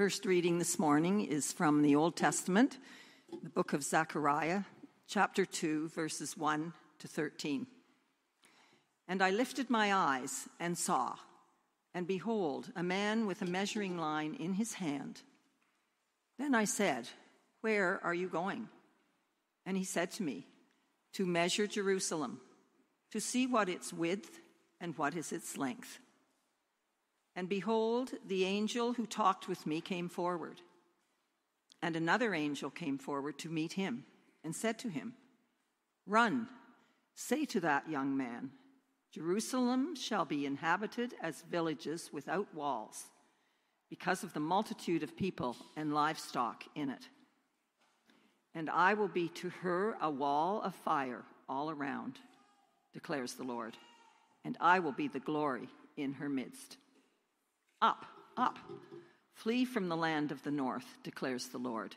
first reading this morning is from the Old Testament, the book of Zechariah, chapter 2, verses 1 to 13. And I lifted my eyes and saw, and behold, a man with a measuring line in his hand. Then I said, Where are you going? And he said to me, To measure Jerusalem, to see what its width and what is its length. And behold, the angel who talked with me came forward. And another angel came forward to meet him and said to him, Run, say to that young man, Jerusalem shall be inhabited as villages without walls, because of the multitude of people and livestock in it. And I will be to her a wall of fire all around, declares the Lord, and I will be the glory in her midst. Up, up, flee from the land of the north, declares the Lord.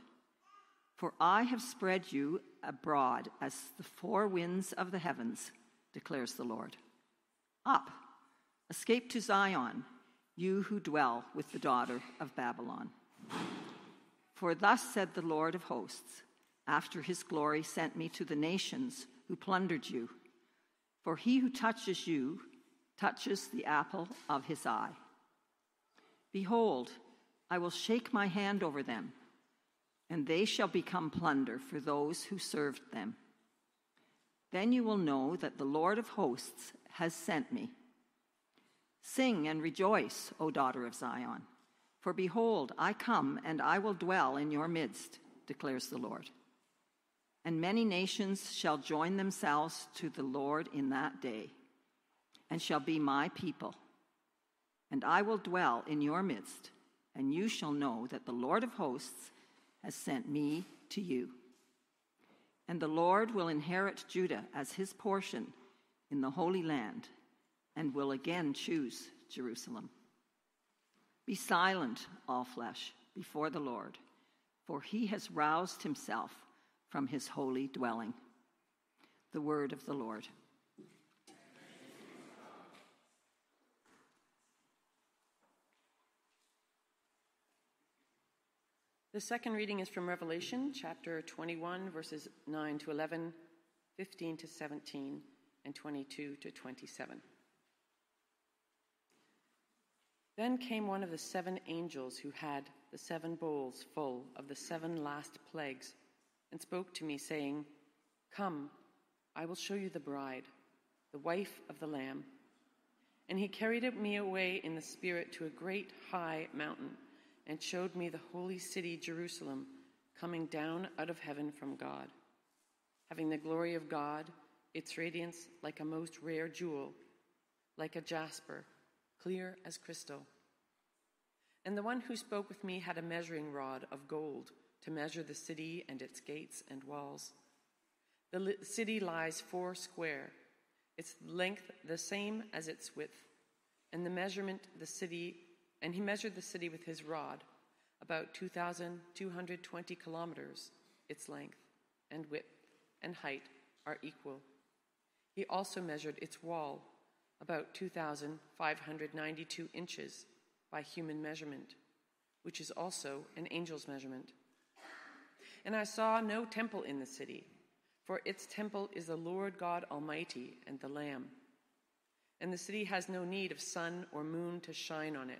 For I have spread you abroad as the four winds of the heavens, declares the Lord. Up, escape to Zion, you who dwell with the daughter of Babylon. For thus said the Lord of hosts, after his glory sent me to the nations who plundered you. For he who touches you touches the apple of his eye. Behold, I will shake my hand over them, and they shall become plunder for those who served them. Then you will know that the Lord of hosts has sent me. Sing and rejoice, O daughter of Zion, for behold, I come and I will dwell in your midst, declares the Lord. And many nations shall join themselves to the Lord in that day, and shall be my people and I will dwell in your midst, and you shall know that the Lord of hosts has sent me to you. And the Lord will inherit Judah as his portion in the Holy Land, and will again choose Jerusalem. Be silent, all flesh, before the Lord, for he has roused himself from his holy dwelling. The word of the Lord. The second reading is from Revelation chapter 21, verses 9 to 11, 15 to 17, and 22 to 27. Then came one of the seven angels who had the seven bowls full of the seven last plagues, and spoke to me, saying, Come, I will show you the bride, the wife of the Lamb. And he carried me away in the Spirit to a great high mountain and showed me the holy city, Jerusalem, coming down out of heaven from God, having the glory of God, its radiance like a most rare jewel, like a jasper, clear as crystal. And the one who spoke with me had a measuring rod of gold to measure the city and its gates and walls. The li- city lies four square, its length the same as its width, and the measurement the city and he measured the city with his rod, about 2,220 kilometers, its length and width and height are equal. He also measured its wall, about 2,592 inches by human measurement, which is also an angel's measurement. And I saw no temple in the city, for its temple is the Lord God Almighty and the Lamb. And the city has no need of sun or moon to shine on it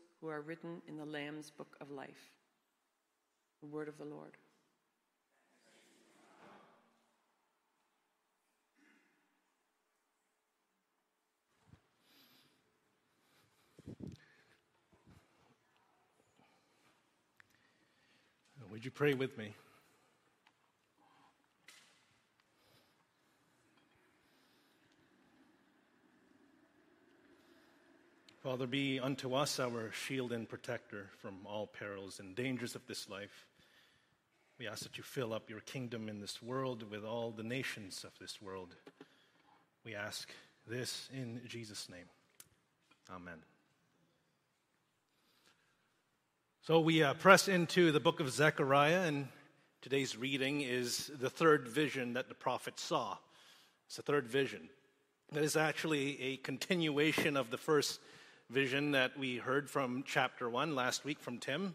who are written in the Lamb's book of life. The word of the Lord. Would you pray with me? Father, be unto us our shield and protector from all perils and dangers of this life. We ask that you fill up your kingdom in this world with all the nations of this world. We ask this in Jesus' name. Amen. So we uh, press into the book of Zechariah, and today's reading is the third vision that the prophet saw. It's the third vision. That is actually a continuation of the first vision that we heard from chapter 1 last week from Tim.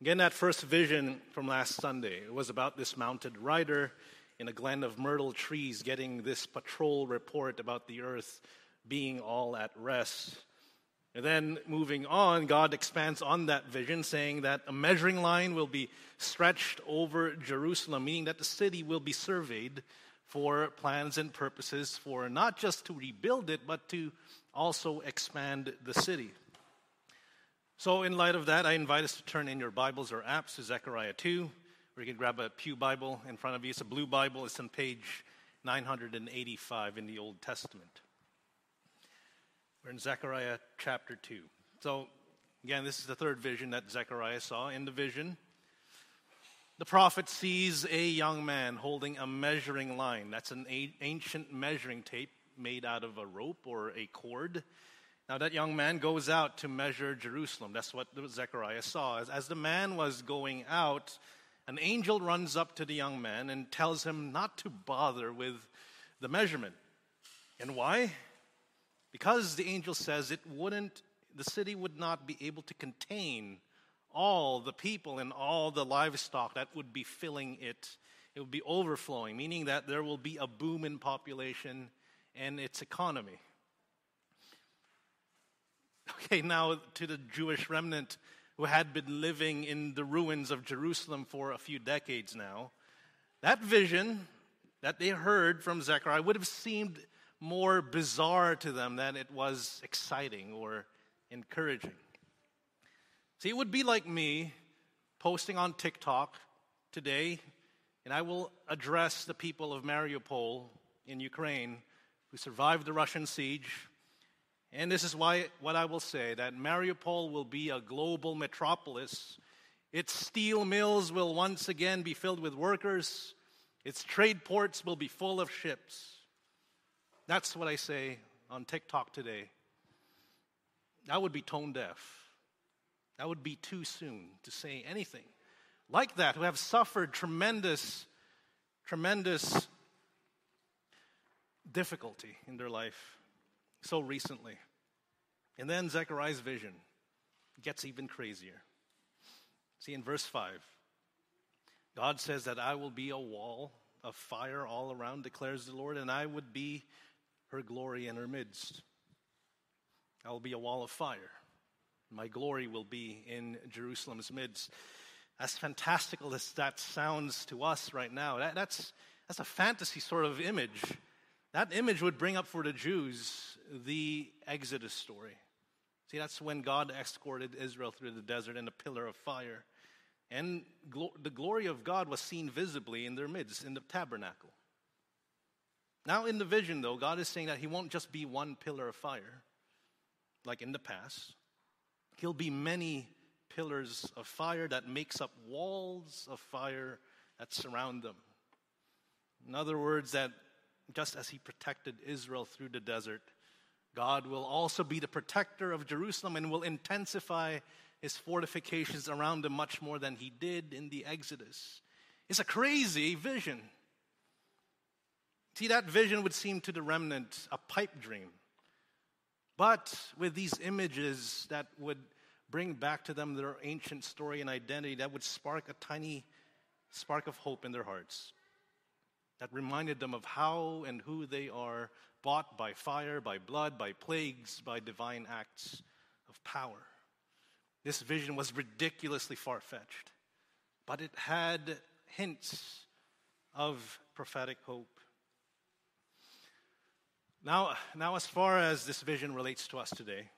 Again, that first vision from last Sunday it was about this mounted rider in a glen of myrtle trees getting this patrol report about the earth being all at rest. And then moving on, God expands on that vision, saying that a measuring line will be stretched over Jerusalem, meaning that the city will be surveyed for plans and purposes for not just to rebuild it, but to also expand the city. So, in light of that, I invite us to turn in your Bibles or apps to Zechariah 2, or you can grab a Pew Bible in front of you. It's a blue Bible, it's on page 985 in the Old Testament. We're in Zechariah chapter 2. So, again, this is the third vision that Zechariah saw. In the vision, the prophet sees a young man holding a measuring line. That's an ancient measuring tape made out of a rope or a cord. Now, that young man goes out to measure Jerusalem. That's what Zechariah saw. As, the man was going out, an angel runs up to the young man and tells him not to bother with the measurement. And why? Because the angel says it wouldn't, the city would not be able to contain all the people and all the livestock that would be filling it. It would be overflowing, meaning that there will be a boom in population and its economy. Okay, now to the Jewish remnant who had been living in the ruins of Jerusalem for a few decades now, that vision that they heard from Zechariah would have seemed more bizarre to them than it was exciting or encouraging. See, it would be like me posting on TikTok today, and I will address the people of Mariupol in Ukraine who survived the Russian siege. And this is why what I will say that Mariupol will be a global metropolis. Its steel mills will once again be filled with workers. Its trade ports will be full of ships. That's what I say on TikTok today. That would be tone deaf. That would be too soon to say anything like that, who have suffered tremendous, tremendous difficulty in their life so recently. And then Zechariah's vision gets even crazier. See, in verse 5, God says that I will be a wall of fire all around, declares the Lord, and I would be her glory in her midst. I will be a wall of fire. My glory will be in Jerusalem's midst. As fantastical as that sounds to us right now, that, that's, that's a fantasy sort of image. That image would bring up for the Jews the Exodus story. See, that's when God escorted Israel through the desert in a pillar of fire. And glo- the glory of God was seen visibly in their midst, in the tabernacle. Now, in the vision, though, God is saying that He won't just be one pillar of fire, like in the past. He'll be many pillars of fire that makes up walls of fire that surround them. In other words, that just as he protected Israel through the desert, God will also be the protector of Jerusalem and will intensify his fortifications around them much more than he did in the Exodus. It's a crazy vision. See, that vision would seem to the remnant a pipe dream. But with these images that would bring back to them their ancient story and identity, that would spark a tiny spark of hope in their hearts that reminded them of how and who they are bought by fire, by blood, by plagues, by divine acts of power. This vision was ridiculously far fetched, but it had hints of prophetic hope. Now, now, as far as this vision relates to us today,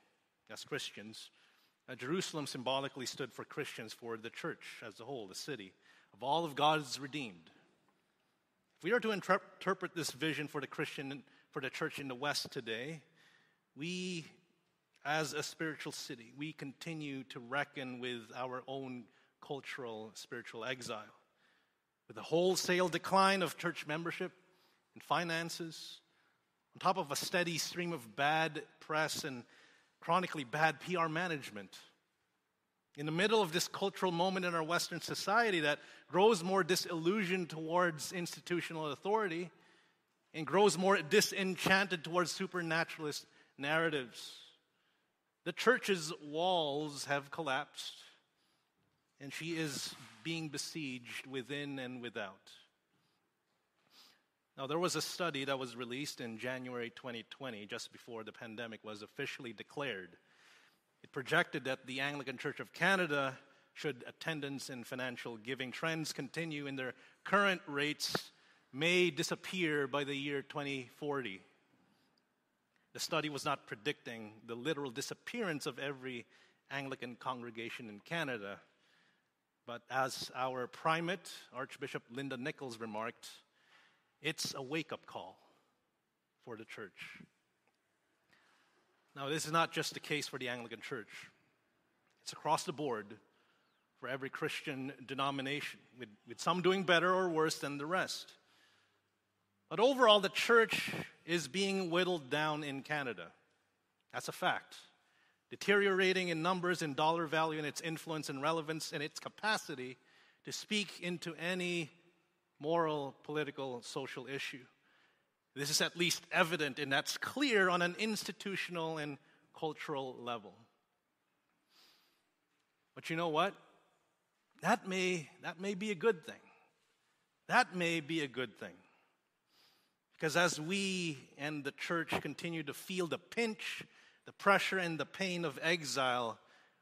as Christians, uh, Jerusalem symbolically stood for Christians, for the church as a whole, the city of all of God's redeemed. If we are to interpret this vision for the Christian, for the church in the West today, we as a spiritual city, we continue to reckon with our own cultural spiritual exile. With the wholesale decline of church membership and finances, on top of a steady stream of bad press and chronically bad PR management. In the middle of this cultural moment in our Western society that grows more disillusioned towards institutional authority and grows more disenchanted towards supernaturalist narratives, the church's walls have collapsed and she is being besieged within and without. Now, there was a study that was released in January 2020, just before the pandemic was officially declared. It projected that the Anglican Church of Canada, should attendance and financial giving trends continue in their current rates, may disappear by the year 2040. The study was not predicting the literal disappearance of every Anglican congregation in Canada, but as our primate, Archbishop Linda Nicholls, remarked, it's a wake up call for the church. Now, this is not just the case for the Anglican Church, it's across the board for every Christian denomination, with, with some doing better or worse than the rest. But overall, the church is being whittled down in Canada. That's a fact. Deteriorating in numbers, in dollar value, in its influence and relevance, and its capacity to speak into any moral, political, social issue. This is at least evident, and that's clear on an institutional and cultural level. But you know what? That may, that may be a good thing. That may be a good thing. Because as we and the church continue to feel the pinch, the pressure, and the pain of exile,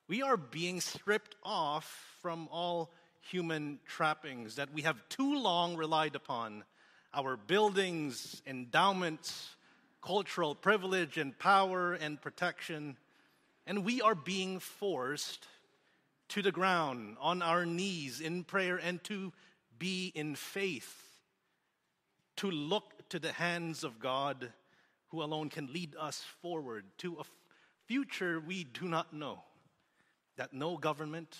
we are being stripped off from all human trappings that we have too long relied upon our buildings, endowments, cultural privilege and power and protection, and we are being forced to the ground on our knees in prayer and to be in faith, to look to the hands of God who alone can lead us forward to a future we do not know, that no government,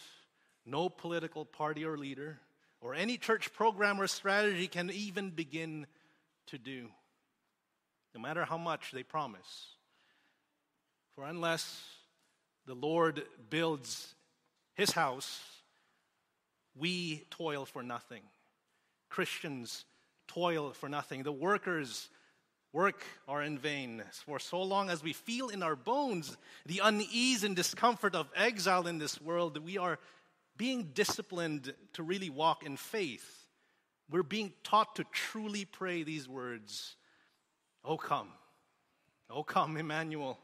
no political party or leader, or any church program or strategy can even begin to do, no matter how much they promise. For unless the Lord builds his house, we toil for nothing. Christians toil for nothing. The workers work are in vain. For so long as we feel in our bones the unease and discomfort of exile in this world, we are being disciplined to really walk in faith. We're being taught to truly pray these words Oh, come. Oh, come, Emmanuel.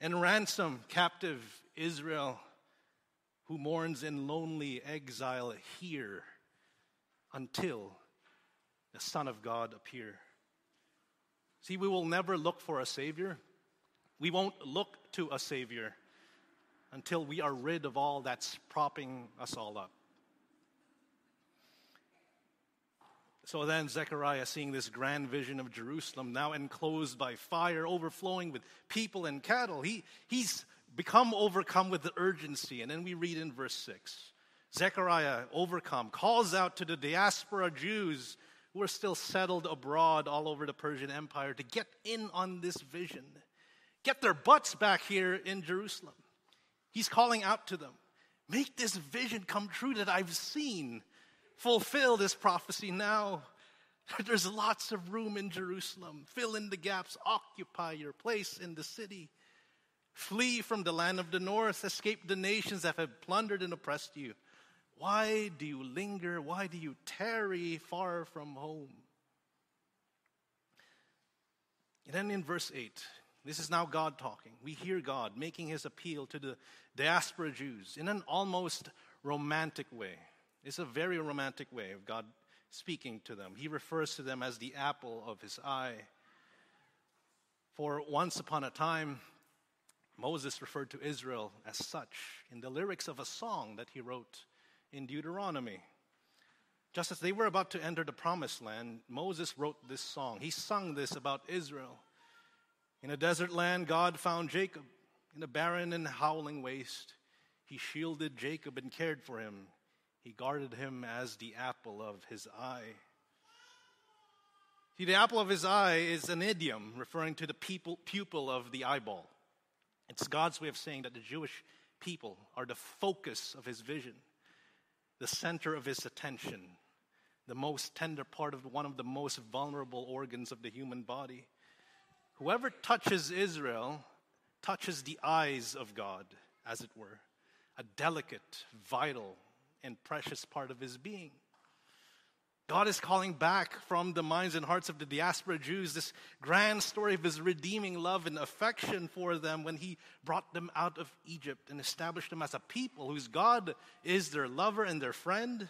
And ransom captive Israel who mourns in lonely exile here until the Son of God appear. See, we will never look for a Savior. We won't look to a Savior until we are rid of all that's propping us all up. So then, Zechariah, seeing this grand vision of Jerusalem now enclosed by fire, overflowing with people and cattle, he, he's become overcome with the urgency. And then we read in verse 6 Zechariah, overcome, calls out to the diaspora Jews who are still settled abroad all over the Persian Empire to get in on this vision, get their butts back here in Jerusalem. He's calling out to them Make this vision come true that I've seen. Fulfill this prophecy now. There's lots of room in Jerusalem. Fill in the gaps. Occupy your place in the city. Flee from the land of the north. Escape the nations that have plundered and oppressed you. Why do you linger? Why do you tarry far from home? And then in verse 8, this is now God talking. We hear God making his appeal to the diaspora Jews in an almost romantic way. It's a very romantic way of God speaking to them. He refers to them as the apple of his eye. For once upon a time, Moses referred to Israel as such in the lyrics of a song that he wrote in Deuteronomy. Just as they were about to enter the promised land, Moses wrote this song. He sung this about Israel. In a desert land, God found Jacob. in a barren and howling waste. He shielded Jacob and cared for him. He guarded him as the apple of his eye. See, the apple of his eye is an idiom referring to the people, pupil of the eyeball. It's God's way of saying that the Jewish people are the focus of his vision, the center of his attention, the most tender part of one of the most vulnerable organs of the human body. Whoever touches Israel touches the eyes of God, as it were, a delicate, vital, and precious part of his being. God is calling back from the minds and hearts of the diaspora Jews this grand story of his redeeming love and affection for them when he brought them out of Egypt and established them as a people whose God is their lover and their friend,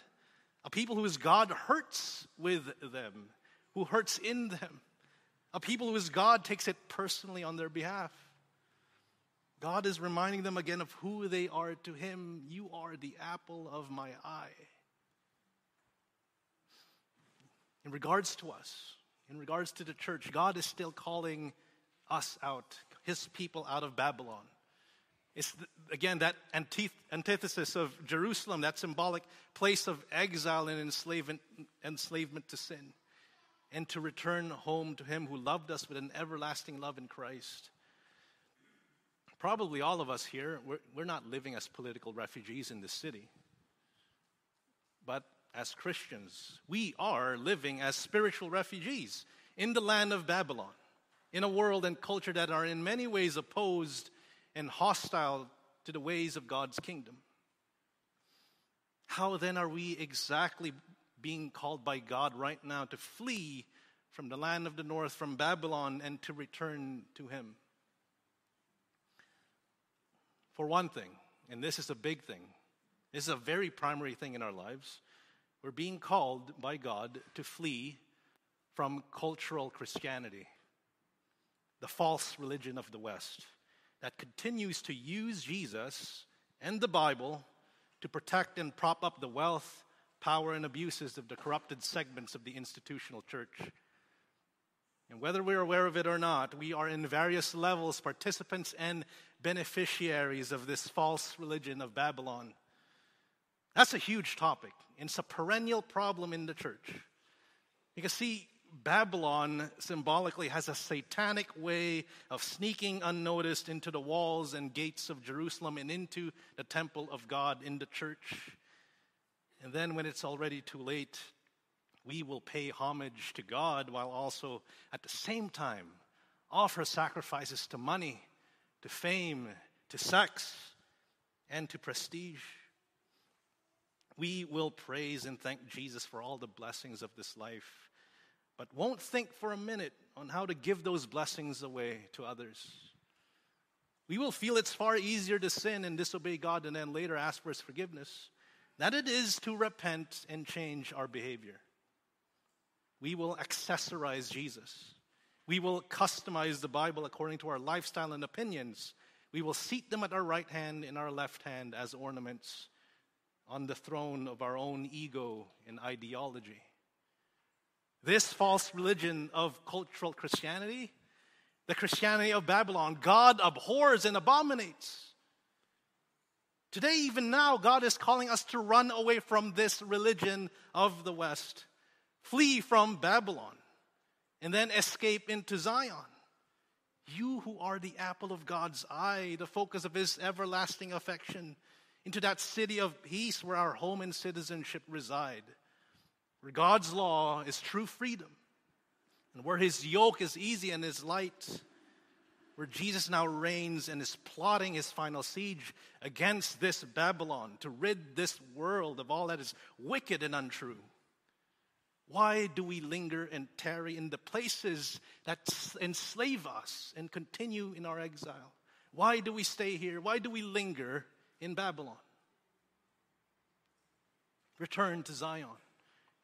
a people whose God hurts with them, who hurts in them, a people whose God takes it personally on their behalf. God is reminding them again of who they are to him. You are the apple of my eye. in regards to us, in regards to the church, God is still calling us out, his people out of Babylon. It's, again, that antithesis of Jerusalem, that symbolic place of exile and enslavement, enslavement to sin, and to return home to Him who loved us with an everlasting love in Christ. Probably all of us here, we're, we're not living as political refugees in this city. But as Christians, we are living as spiritual refugees in the land of Babylon, in a world and culture that are in many ways opposed and hostile to the ways of God's kingdom. How then are we exactly being called by God right now to flee from the land of the north, from Babylon, and to return to Him? For one thing, and this is a big thing, this is a very primary thing in our lives we're being called by God to flee from cultural Christianity, the false religion of the West that continues to use Jesus and the Bible to protect and prop up the wealth, power, and abuses of the corrupted segments of the institutional church. And whether we're aware of it or not, we are in various levels participants and beneficiaries of this false religion of Babylon. That's a huge topic. And it's a perennial problem in the church. Because, see, Babylon symbolically has a satanic way of sneaking unnoticed into the walls and gates of Jerusalem and into the temple of God in the church. And then, when it's already too late, we will pay homage to God while also at the same time offer sacrifices to money, to fame, to sex, and to prestige we will praise and thank Jesus for all the blessings of this life, but won't think for a minute on how to give those blessings away to others. We will feel it's far easier to sin and disobey God and then later ask for His forgiveness than it is to repent and change our behavior. We will accessorize Jesus. We will customize the Bible according to our lifestyle and opinions. We will seat them at our right hand and our left hand as ornaments on the throne of our own ego and ideology. This false religion of cultural Christianity, the Christianity of Babylon, God abhors and abominates. Today, even now, God is calling us to run away from this religion of the West, flee from Babylon, and then escape into Zion. You who are the apple of God's eye, the focus of his everlasting affection, into that city of peace where our home and citizenship reside, where God's law is true freedom, and where his yoke is easy and is light, where Jesus now reigns and is plotting his final siege against this Babylon to rid this world of all that is wicked and untrue. Why do we linger and tarry in the places that enslave us and continue in our exile? Why do we stay here? Why do we linger in Babylon. Return to Zion.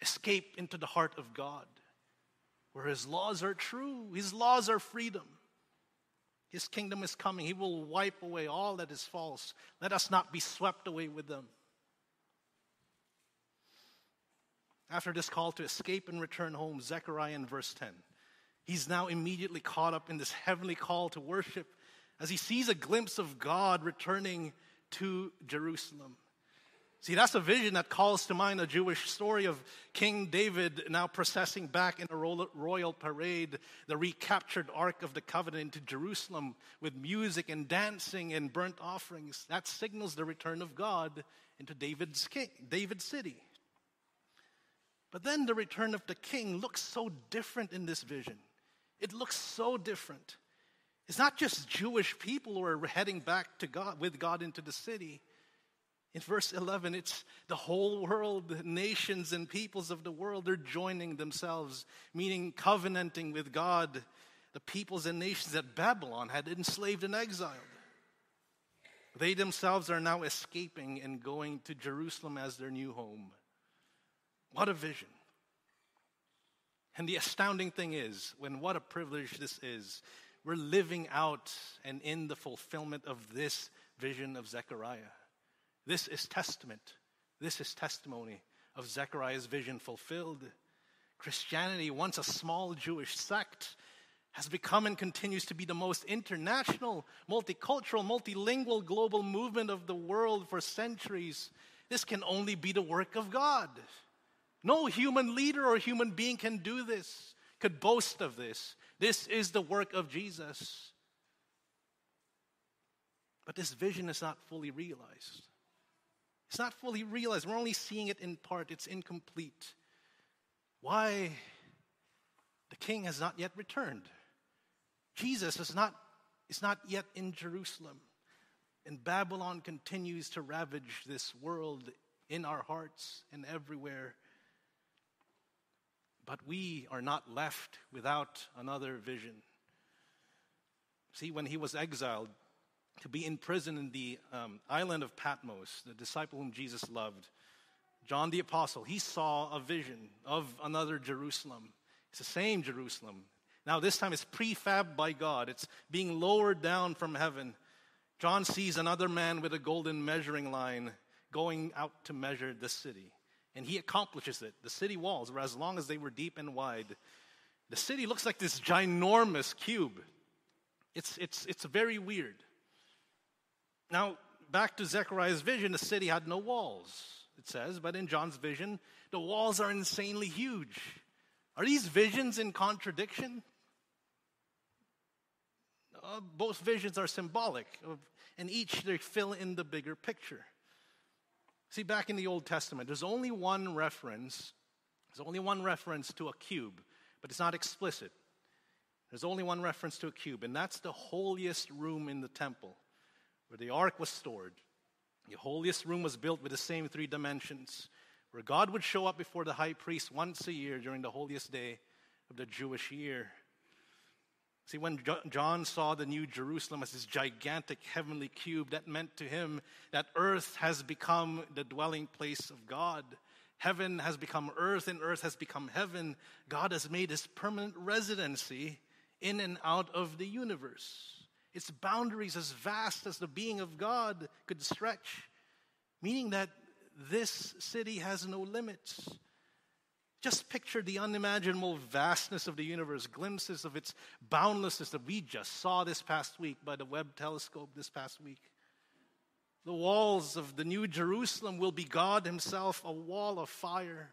Escape into the heart of God, where His laws are true, His laws are freedom. His kingdom is coming. He will wipe away all that is false. Let us not be swept away with them. After this call to escape and return home, Zechariah in verse 10, he's now immediately caught up in this heavenly call to worship as he sees a glimpse of God returning to Jerusalem. See, that's a vision that calls to mind a Jewish story of King David now processing back in a royal parade the recaptured Ark of the Covenant into Jerusalem with music and dancing and burnt offerings. That signals the return of God into David's, king, David's city. But then the return of the king looks so different in this vision. It looks so different. It's not just Jewish people who are heading back to God with God into the city. In verse 11, it's the whole world, nations and peoples of the world are joining themselves, meaning covenanting with God, the peoples and nations that Babylon had enslaved and exiled. They themselves are now escaping and going to Jerusalem as their new home. What a vision. And the astounding thing is, when what a privilege this is, we're living out and in the fulfillment of this vision of Zechariah. This is testament. This is testimony of Zechariah's vision fulfilled. Christianity, once a small Jewish sect, has become and continues to be the most international, multicultural, multilingual global movement of the world for centuries. This can only be the work of God. No human leader or human being can do this, could boast of this. This is the work of Jesus. But this vision is not fully realized. It's not fully realized. We're only seeing it in part, it's incomplete. Why? The king has not yet returned. Jesus is not, is not yet in Jerusalem. And Babylon continues to ravage this world in our hearts and everywhere. But we are not left without another vision. See, when he was exiled, to be in prison in the um, island of Patmos, the disciple whom Jesus loved, John the Apostle, he saw a vision of another Jerusalem. It's the same Jerusalem. Now, this time it's prefab by God, it's being lowered down from heaven. John sees another man with a golden measuring line going out to measure the city. And he accomplishes it. The city walls were as long as they were deep and wide. The city looks like this ginormous cube. It's, it's, it's very weird. Now, back to Zechariah's vision, the city had no walls, it says, but in John's vision, the walls are insanely huge. Are these visions in contradiction? Uh, both visions are symbolic, of, and each they fill in the bigger picture. See, back in the Old Testament, there's only one reference. There's only one reference to a cube, but it's not explicit. There's only one reference to a cube, and that's the holiest room in the temple where the ark was stored. The holiest room was built with the same three dimensions, where God would show up before the high priest once a year during the holiest day of the Jewish year. See, when John saw the new Jerusalem as this gigantic heavenly cube, that meant to him that earth has become the dwelling place of God. Heaven has become earth, and earth has become heaven. God has made his permanent residency in and out of the universe its boundaries as vast as the being of God could stretch, meaning that this city has no limits. Just picture the unimaginable vastness of the universe, glimpses of its boundlessness that we just saw this past week by the Webb telescope this past week. The walls of the New Jerusalem will be God Himself, a wall of fire,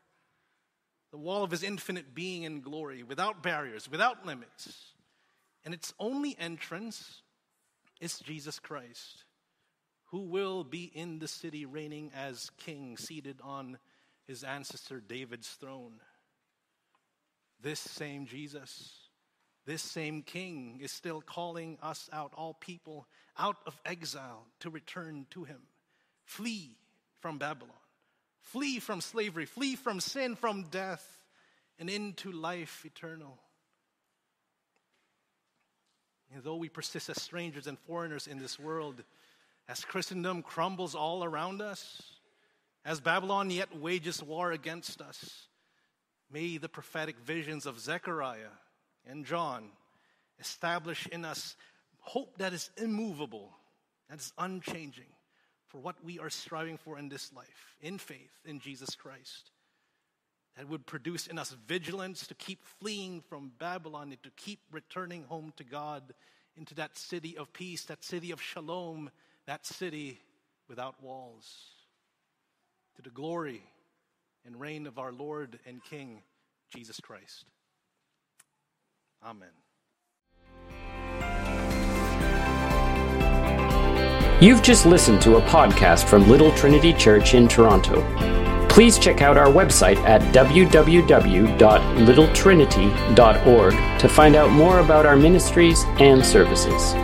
the wall of His infinite being and glory, without barriers, without limits. And its only entrance is Jesus Christ, who will be in the city reigning as king, seated on his ancestor David's throne. This same Jesus, this same king, is still calling us out, all people, out of exile to return to him. Flee from Babylon, flee from slavery, flee from sin, from death, and into life eternal. And though we persist as strangers and foreigners in this world, as Christendom crumbles all around us, as Babylon yet wages war against us, may the prophetic visions of Zechariah and John establish in us hope that is immovable, that is unchanging for what we are striving for in this life, in faith in Jesus Christ that would produce in us vigilance to keep fleeing from Babylon and to keep returning home to God into that city of peace, that city of shalom, that city without walls. To the glory and reign of our Lord and King, Jesus Christ. Amen. You've just listened to a podcast from Little Trinity Church in Toronto. Please check out our website at www.littletrinity.org to find out more about our ministries and services.